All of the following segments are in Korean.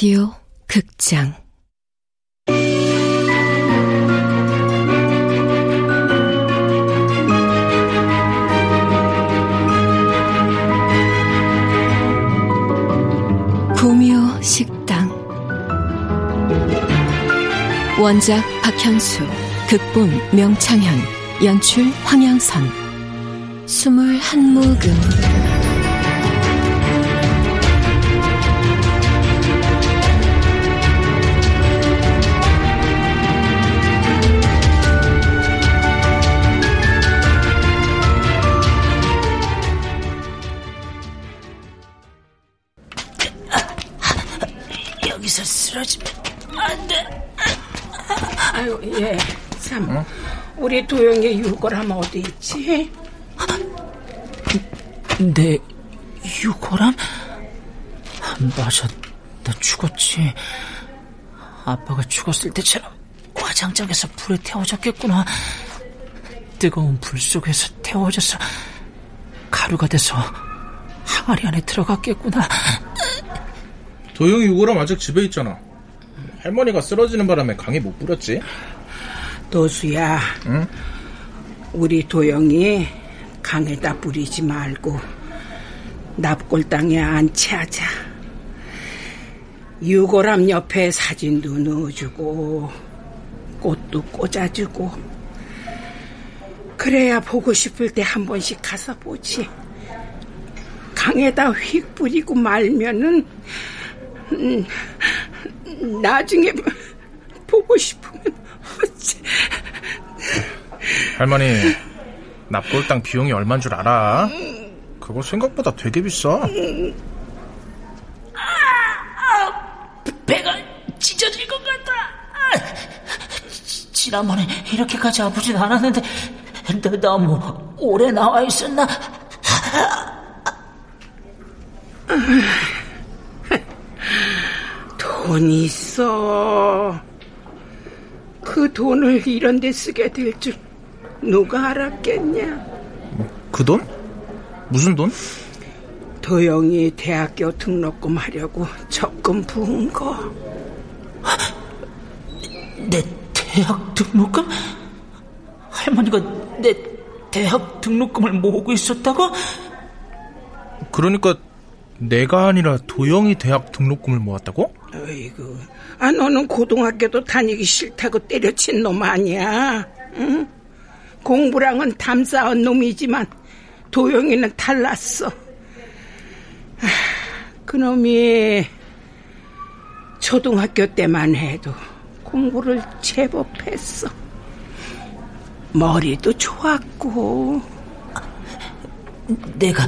라디오 극장. 구미호 식당. 원작 박현수 극본 명창현 연출 황양선. 스물 한 모금 우리 도영이 유골함 어디 있지? 내 유골함? 맞아, 나 죽었지. 아빠가 죽었을 때처럼 화장장에서 불에 태워졌겠구나. 뜨거운 불 속에서 태워져서 가루가 돼서 항아리 안에 들어갔겠구나. 도영이 유골함 아직 집에 있잖아. 할머니가 쓰러지는 바람에 강에 못 뿌렸지? 도수야, 응? 우리 도영이 강에다 뿌리지 말고 납골당에 안치하자. 유골함 옆에 사진도 넣어주고 꽃도 꽂아주고 그래야 보고 싶을 때 한 번씩 가서 보지. 강에다 휙 뿌리고 말면은 음, 나중에 보고 싶으면 할머니, 납골당 비용이 얼만 줄 알아? 그거 생각보다 되게 비싸. 배가 찢어질 것 같아. 지난번에 이렇게까지 아프진 않았는데 너무 오래 나와 있었나? 돈 있어. 그 돈을 이런 데 쓰게 될 줄 누가 알았겠냐? 뭐, 그 돈? 무슨 돈? 도영이 대학교 등록금 하려고 적금 부은 거. 내 대학 등록금? 할머니가 내 대학 등록금을 모으고 있었다고? 그러니까 내가 아니라 도영이 대학 등록금을 모았다고? 어이구, 아 너는 고등학교도 다니기 싫다고 때려친 놈 아니야? 응? 공부랑은 담쌓은 놈이지만 도영이는 달랐어. 아, 그놈이 초등학교 때만 해도 공부를 제법 했어. 머리도 좋았고. 내가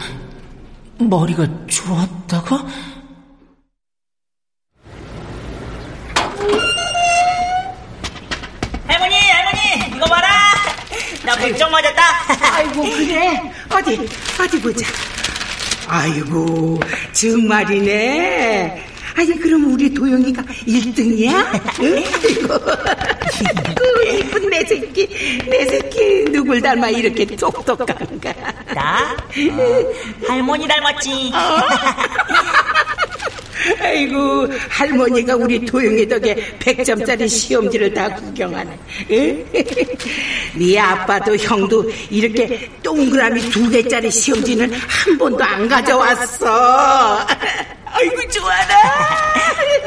머리가 좋았다고? 할머니, 할머니, 이거 봐라. 나 백점 맞았다. 아이고 그래. 어디 어디 보자. 아이고 정말이네. 아니 그럼 우리 도영이가 1등이야? 응? 그 이쁜 내 새끼 내 새끼 누굴 닮아 이렇게 똑똑한가 나? 어, 할머니 닮았지 어? 아이고 할머니가 우리 도영이 덕에 100점짜리 시험지를 다 구경하네 네 아빠도 형도 이렇게 동그라미 두 개짜리 시험지는 한 번도 안 가져왔어 아이고 좋아라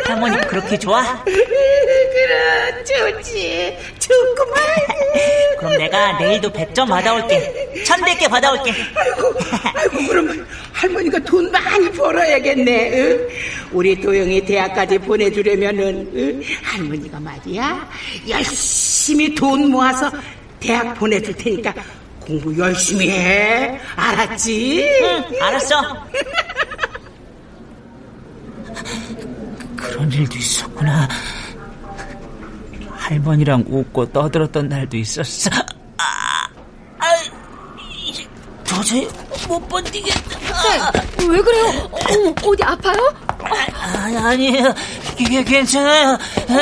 할머니 그렇게 좋아? 그래 좋지 좋구만 그럼 내가 내일도 100점 받아올게 1100개 받아올게 아이고 아이고 그럼 할머니가 돈 많이 벌어야겠네 응? 우리 도영이 대학까지 보내주려면은 응? 할머니가 말이야 열심히 돈 모아서 대학 보내줄 테니까 공부 열심히 해 알았지? 응 알았어 그런 일도 있었구나. 할머니랑 웃고 떠들었던 날도 있었어. 아, 아, 이제 도저히 못 버티겠다. 쌤, 왜 그래요? 어, 어디 아파요? 아, 아니에요. 이게 괜찮아요. 누,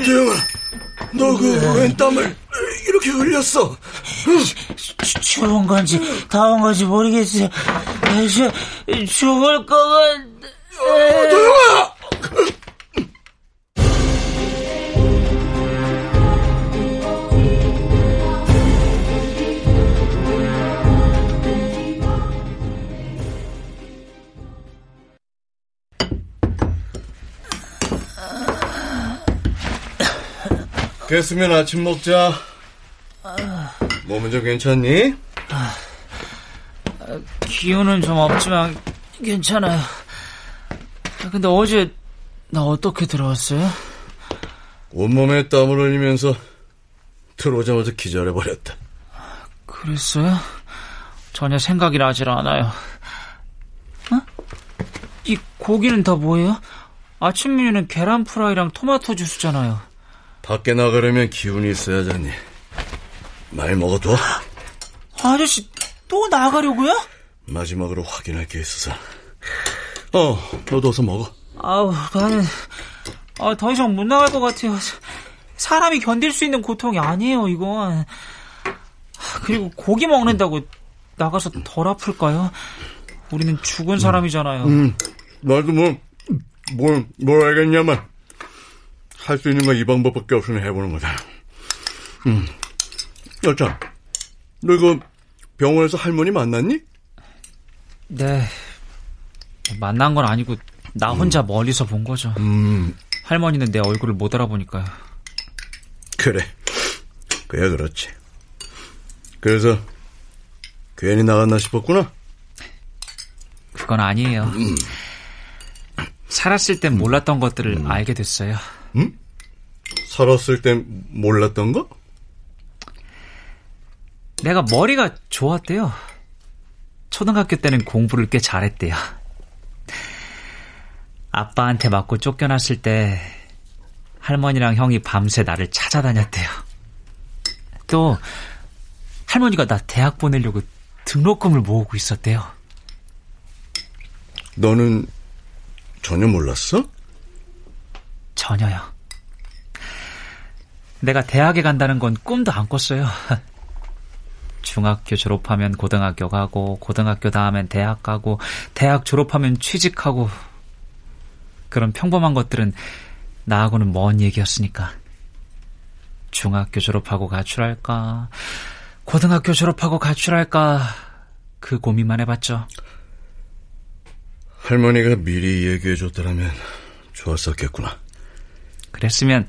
안재영아, 너그웬 땀을 이렇게 흘렸어? 추운 건지 더운 건지 모르겠어요. 죽, 죽을 것 같... 어, 도영아! 깼으면 아침 먹자. 몸은 좀 괜찮니? 기운은 좀 없지만 괜찮아요. 근데 어제 나 어떻게 들어왔어요? 온몸에 땀을 흘리면서 들어오자마자 기절해버렸다. 그랬어요? 전혀 생각이 나질 않아요. 어? 이 고기는 다 뭐예요? 아침 메뉴는 계란 프라이랑 토마토 주스잖아요. 밖에 나가려면 기운이 있어야잖니. 많이 먹어둬. 아저씨 또 나가려고요? 마지막으로 확인할 게 있어서. 어, 너도 어서 먹어. 아우 나는 아, 더 이상 못 나갈 것 같아요. 사람이 견딜 수 있는 고통이 아니에요 이건. 그리고 고기 먹는다고 나가서 덜 아플까요? 우리는 죽은 사람이잖아요. 음, 나도 뭐, 뭘, 뭘 알겠냐만. 할 수 있는 건 이 방법밖에 없으니 해보는 거다. 음. 여자, 너 이거 병원에서 할머니 만났니? 네. 만난 건 아니고 나 혼자 멀리서 본 거죠. 음, 할머니는 내 얼굴을 못 알아보니까요. 그래. 그야 그렇지. 그래서 괜히 나갔나 싶었구나. 그건 아니에요. 살았을 땐 몰랐던 것들을 알게 됐어요. 살았을 땐 몰랐던 거? 내가 머리가 좋았대요. 초등학교 때는 공부를 꽤 잘했대요. 아빠한테 맞고 쫓겨났을 때 할머니랑 형이 밤새 나를 찾아다녔대요. 또 할머니가 나 대학 보내려고 등록금을 모으고 있었대요. 너는 전혀 몰랐어? 전혀요. 내가 대학에 간다는 건 꿈도 안 꿨어요. 중학교 졸업하면 고등학교 가고, 고등학교 다음엔 대학 가고, 대학 졸업하면 취직하고, 그런 평범한 것들은 나하고는 먼 얘기였으니까. 중학교 졸업하고 가출할까, 고등학교 졸업하고 가출할까, 그 고민만 해봤죠. 할머니가 미리 얘기해줬더라면 좋았었겠구나. 그랬으면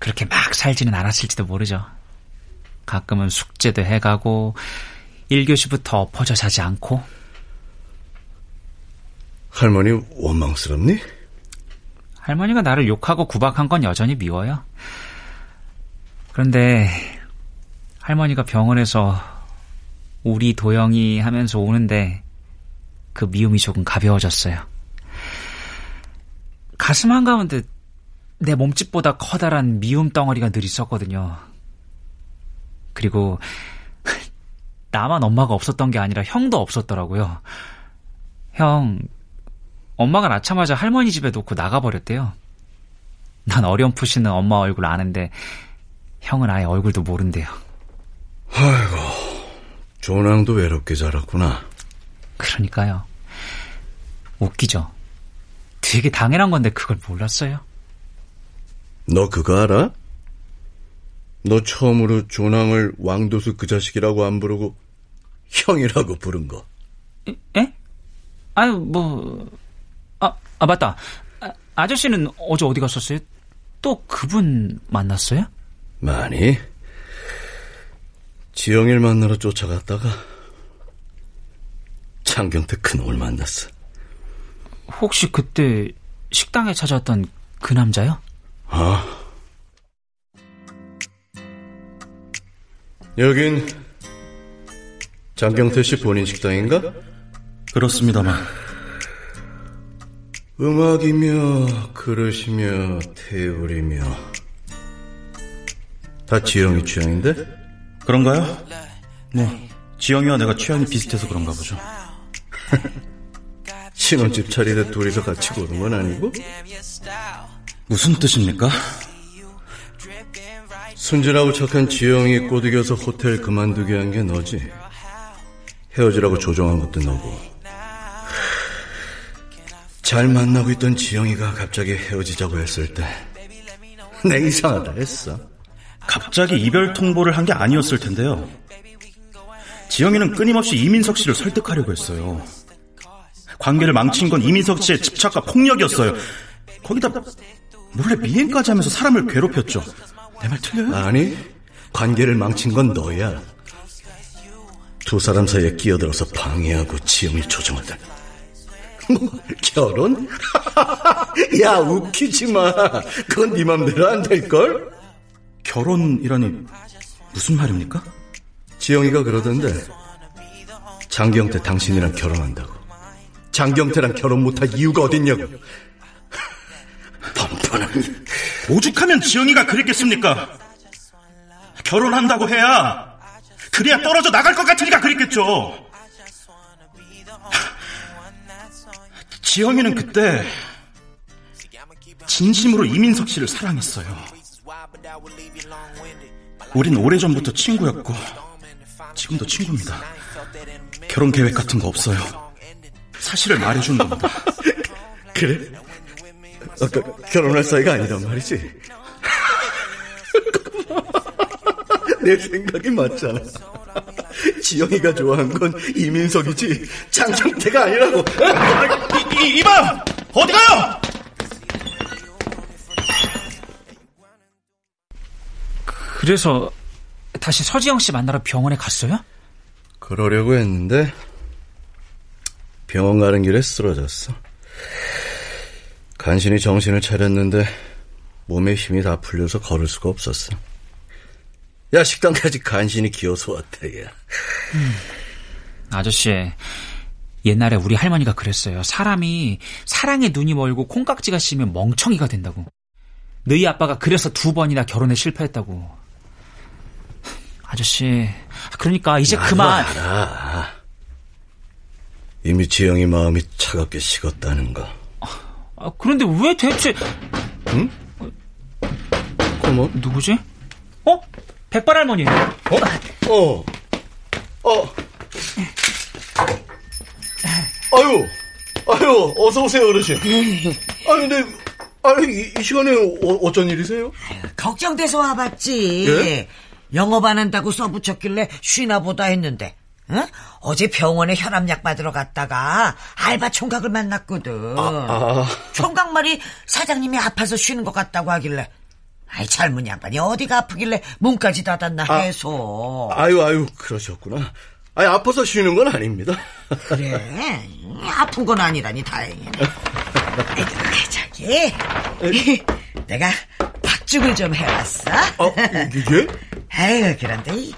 그렇게 막 살지는 않았을지도 모르죠. 가끔은 숙제도 해가고 1교시부터 엎어져 자지 않고 할머니 원망스럽니? 할머니가 나를 욕하고 구박한 건 여전히 미워요. 그런데 할머니가 병원에서 우리 도영이 하면서 오는데 그 미움이 조금 가벼워졌어요. 가슴 한가운데 내 몸집보다 커다란 미움 덩어리가 늘 있었거든요. 그리고 나만 엄마가 없었던 게 아니라 형도 없었더라고요. 형, 엄마가 낳자마자 할머니 집에 놓고 나가버렸대요. 난 어렴풋이는 엄마 얼굴 아는데 형은 아예 얼굴도 모른대요. 아이고, 조낭도 외롭게 자랐구나. 그러니까요. 웃기죠. 되게 당연한 건데 그걸 몰랐어요. 너 그거 알아? 너 처음으로 조낭을 왕도수 그 자식이라고 안 부르고 형이라고 부른 거. 에? 아유, 뭐, 아, 아, 맞다. 아, 아저씨는 어제 어디 갔었어요? 또 그분 만났어요? 많이. 지영일 만나러 쫓아갔다가 장경태 큰놈을 만났어. 혹시 그때 식당에 찾아왔던 그 남자요? 아. 여긴 장경태 씨 본인 식당인가? 그렇습니다만 음악이며 그릇이며 테이블이며 다 지영이 취향인데? 그런가요? 뭐 지영이와 내가 취향이 비슷해서 그런가 보죠. 신혼집 차리듯 둘이서 같이 고른 건 아니고? 무슨 뜻입니까? 순진하고 착한 지영이 꼬드겨서 호텔 그만두게 한 게 너지. 헤어지라고 조종한 것도 너고. 잘 만나고 있던 지영이가 갑자기 헤어지자고 했을 때, 내 이상하다 했어. 갑자기 이별 통보를 한 게 아니었을 텐데요. 지영이는 끊임없이 이민석 씨를 설득하려고 했어요. 관계를 망친 건 이민석 씨의 집착과 폭력이었어요. 거기다 몰래 미행까지 하면서 사람을 괴롭혔죠. 내 말 틀려요? 아니, 관계를 망친 건 너야. 두 사람 사이에 끼어들어서 방해하고 지영을 조정하다. 뭐, 결혼? 야, 웃기지 마. 그건 네 맘대로 안 될 걸? 결혼이라니 무슨 말입니까? 지영이가 그러던데 장경태 당신이랑 결혼한다고 장경태랑 결혼 못할 이유가 어딨냐고 뻔뻔한 오죽하면 지영이가 그랬겠습니까? 결혼한다고 해야 그래야 떨어져 나갈 것 같으니까 그랬겠죠. 지영이는 그때 진심으로 이민석 씨를 사랑했어요. 우린 오래전부터 친구였고 지금도 친구입니다. 결혼 계획 같은 거 없어요. 사실을 말해주는 겁니다. 그래? 아까 결혼할 사이가 아니란 말이지 내 생각이 맞잖아 지영이가 좋아한 건 이민석이지 장경태가 아니라고 이, 이, 이봐! 어디 가요? 그래서 다시 서지영 씨 만나러 병원에 갔어요? 그러려고 했는데 병원 가는 길에 쓰러졌어. 간신히 정신을 차렸는데 몸에 힘이 다 풀려서 걸을 수가 없었어. 야 식당까지 간신히 기어서 왔다 야. 음, 아저씨 옛날에 우리 할머니가 그랬어요. 사람이 사랑에 눈이 멀고 콩깍지가 씌면 멍청이가 된다고. 너희 아빠가 그래서 두 번이나 결혼에 실패했다고. 아저씨, 그러니까 이제 그만. 알아. 이미 지영이 마음이 차갑게 식었다는 거. 아, 그런데 왜 대체? 응? 어머, 누구지? 어? 백발 할머니. 어? 어. 어. 아유, 아유, 어서 오세요 어르신. 아 근데, 아니 이, 이 시간에 어, 쩐 일이세요? 걱정돼서 와봤지. 예? 영업 안 한다고 써붙였길래 쉬나 보다 했는데 어? 어제 병원에 혈압약 받으러 갔다가 알바 총각을 만났거든. 아, 아. 총각 말이 사장님이 아파서 쉬는 것 같다고 하길래 아이 젊은 양반이 어디가 아프길래 문까지 닫았나 아, 해서. 아유 아유 그러셨구나. 아니 아파서 쉬는 건 아닙니다. 그래 아픈 건 아니라니 다행이네. 저기 내가 박죽을 좀 해왔어. 어, 이게? 아유, 그런데 이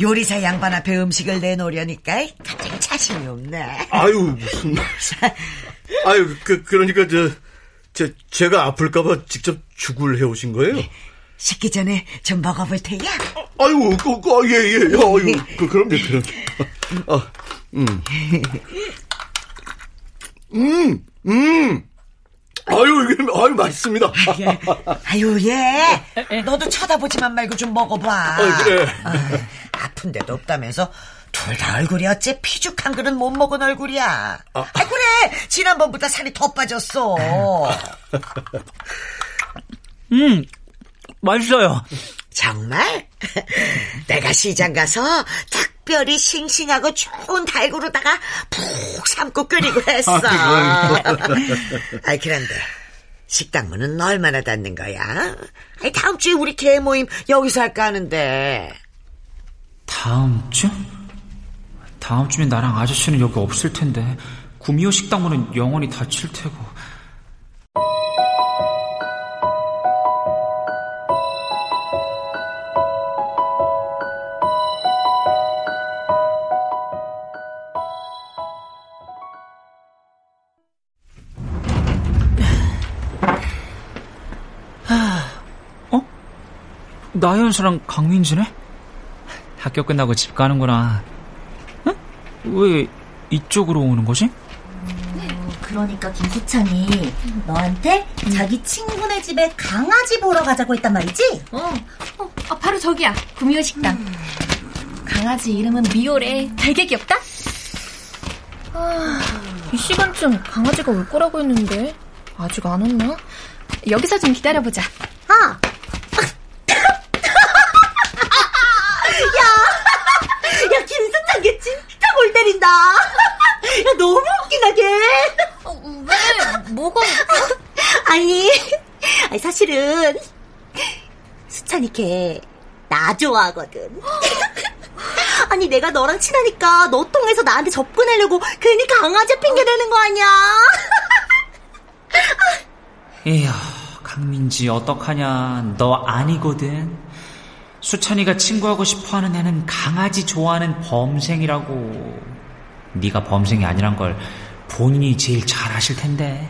요리사 양반 앞에 음식을 내놓으려니까 갑자기 자신이 없네. 아유, 무슨 말씀. 아유, 그, 그러니까 저, 제, 제가 아플까봐 직접 죽을 해오신 거예요? 식기 전에 좀 먹어볼 테야. 아유, 그, 그, 예, 예, 아유, 그, 그럼요, 그럼. 아, 음. 음, 음. 아유, 이게, 아유, 맛있습니다. 아유, 얘. 너도 쳐다보지만 말고 좀 먹어봐. 아, 그래. 아, 픈 데도 없다면서 둘다 얼굴이 어째 피죽한 그릇 못 먹은 얼굴이야. 아, 아 그래. 지난번보다 살이 더 빠졌어. 음, 맛있어요. 정말? 내가 시장 가서 특별히 싱싱하고 좋은 달구로다가 푹 삶고 끓이고 했어. 아이, 그런데 식당 문은 얼마나 닫는 거야? 아이, 다음 주에 우리 개 모임 여기서 할까 하는데. 다음 주? 다음 주면 나랑 아저씨는 여기 없을 텐데 구미호 식당 문은 영원히 닫힐 테고 나연수랑 강민지네? 학교 끝나고 집 가는구나. 응? 왜 이쪽으로 오는 거지? 그러니까 김수찬이 너한테 자기 친구네 집에 강아지 보러 가자고 했단 말이지? 어, 어 아, 바로 저기야. 구미호 식당. 음. 강아지 이름은 미호래. 되게 귀엽다? 아, 이 시간쯤 강아지가 올 거라고 했는데 아직 안 왔나? 여기서 좀 기다려보자. 아! 야! 야, 김수찬 걔 진짜 골 때린다! 야, 너무 웃기다, 걔! 어, 왜? 뭐가? 아니, 아니, 사실은, 수찬이 걔, 나 좋아하거든. 아니, 내가 너랑 친하니까 너 통해서 나한테 접근하려고 괜히 강아지 핑계 대는 거 아니야? 에휴, 강민지, 어떡하냐. 너 아니거든. 수찬이가 친구하고 싶어 하는 애는 강아지 좋아하는 범생이라고. 네가 범생이 아니란 걸 본인이 제일 잘 아실 텐데.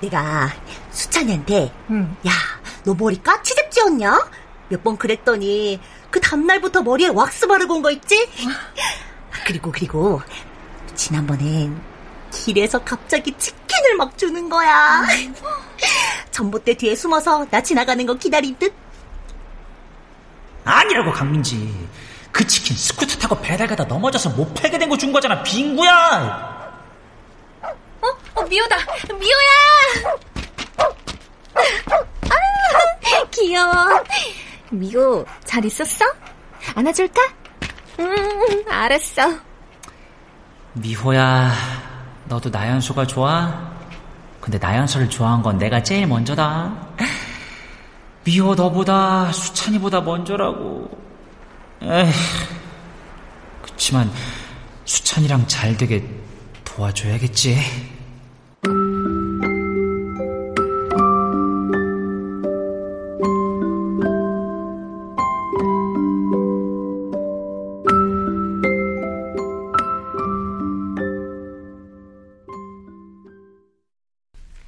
내가 수찬이한테 응. 야, 너 머리 까치집 지었냐? 몇 번 그랬더니 그 다음날부터 머리에 왁스 바르고 온 거 있지? 그리고 그리고 지난번엔 길에서 갑자기 치킨을 막 주는 거야. 전봇대 뒤에 숨어서 나 지나가는 거 기다린 듯. 아니라고 강민지. 그 치킨 스쿠터 타고 배달 가다 넘어져서 못 팔게 된 거 준 거잖아. 빙구야. 어? 어 미호다. 미호야. 아, 귀여워. 미호 잘 있었어? 안아줄까? 음, 알았어. 미호야, 너도 나연수가 좋아? 근데 나연수를 좋아한 건 내가 제일 먼저다. 미호 너보다 수찬이보다 먼저라고. 에휴. 그치만 수찬이랑 잘 되게 도와줘야겠지.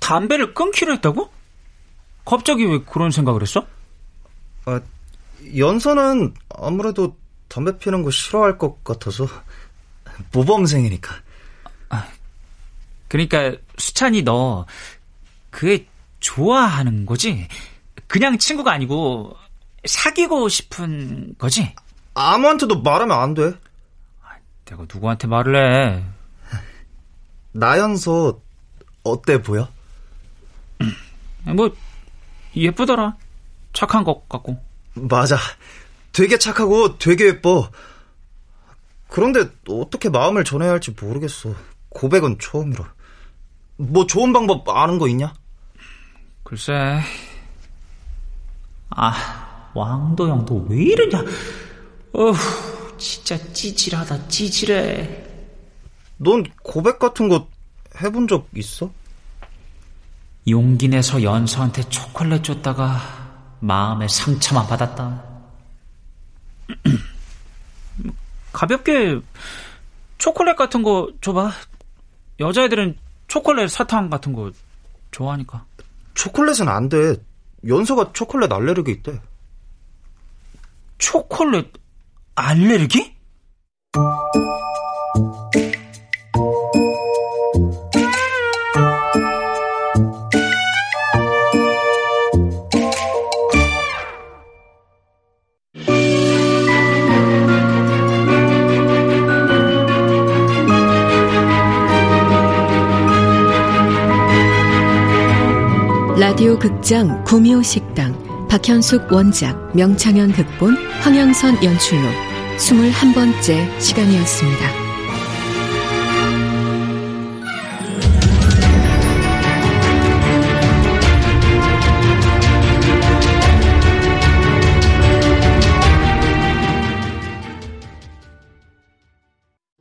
담배를 끊기로 했다고? 갑자기 왜 그런 생각을 했어? 아, 연서는 아무래도 담배 피는 거 싫어할 것 같아서 모범생이니까. 아, 그러니까 수찬이 너 그애 좋아하는 거지? 그냥 친구가 아니고 사귀고 싶은 거지? 아무한테도 말하면 안 돼. 내가 누구한테 말을 해? 나연서 어때 보여? 뭐 예쁘더라. 착한 것 같고. 맞아. 되게 착하고 되게 예뻐. 그런데 어떻게 마음을 전해야 할지 모르겠어. 고백은 처음이라. 뭐 좋은 방법 아는 거 있냐? 글쎄. 아, 왕도영 너 왜 이러냐? 어후, 진짜 찌질하다, 찌질해. 넌 고백 같은 거 해본 적 있어? 용기 내서 연서한테 초콜릿 줬다가 마음에 상처만 받았다. 가볍게 초콜릿 같은 거 줘봐. 여자애들은 초콜릿 사탕 같은 거 좋아하니까. 초콜릿은 안 돼. 연서가 초콜릿 알레르기 있대. 초콜릿 알레르기? 라디오 극장 구미호 식당 박현숙 원작 명창현 극본 황영선 연출로 21번째 시간이었습니다.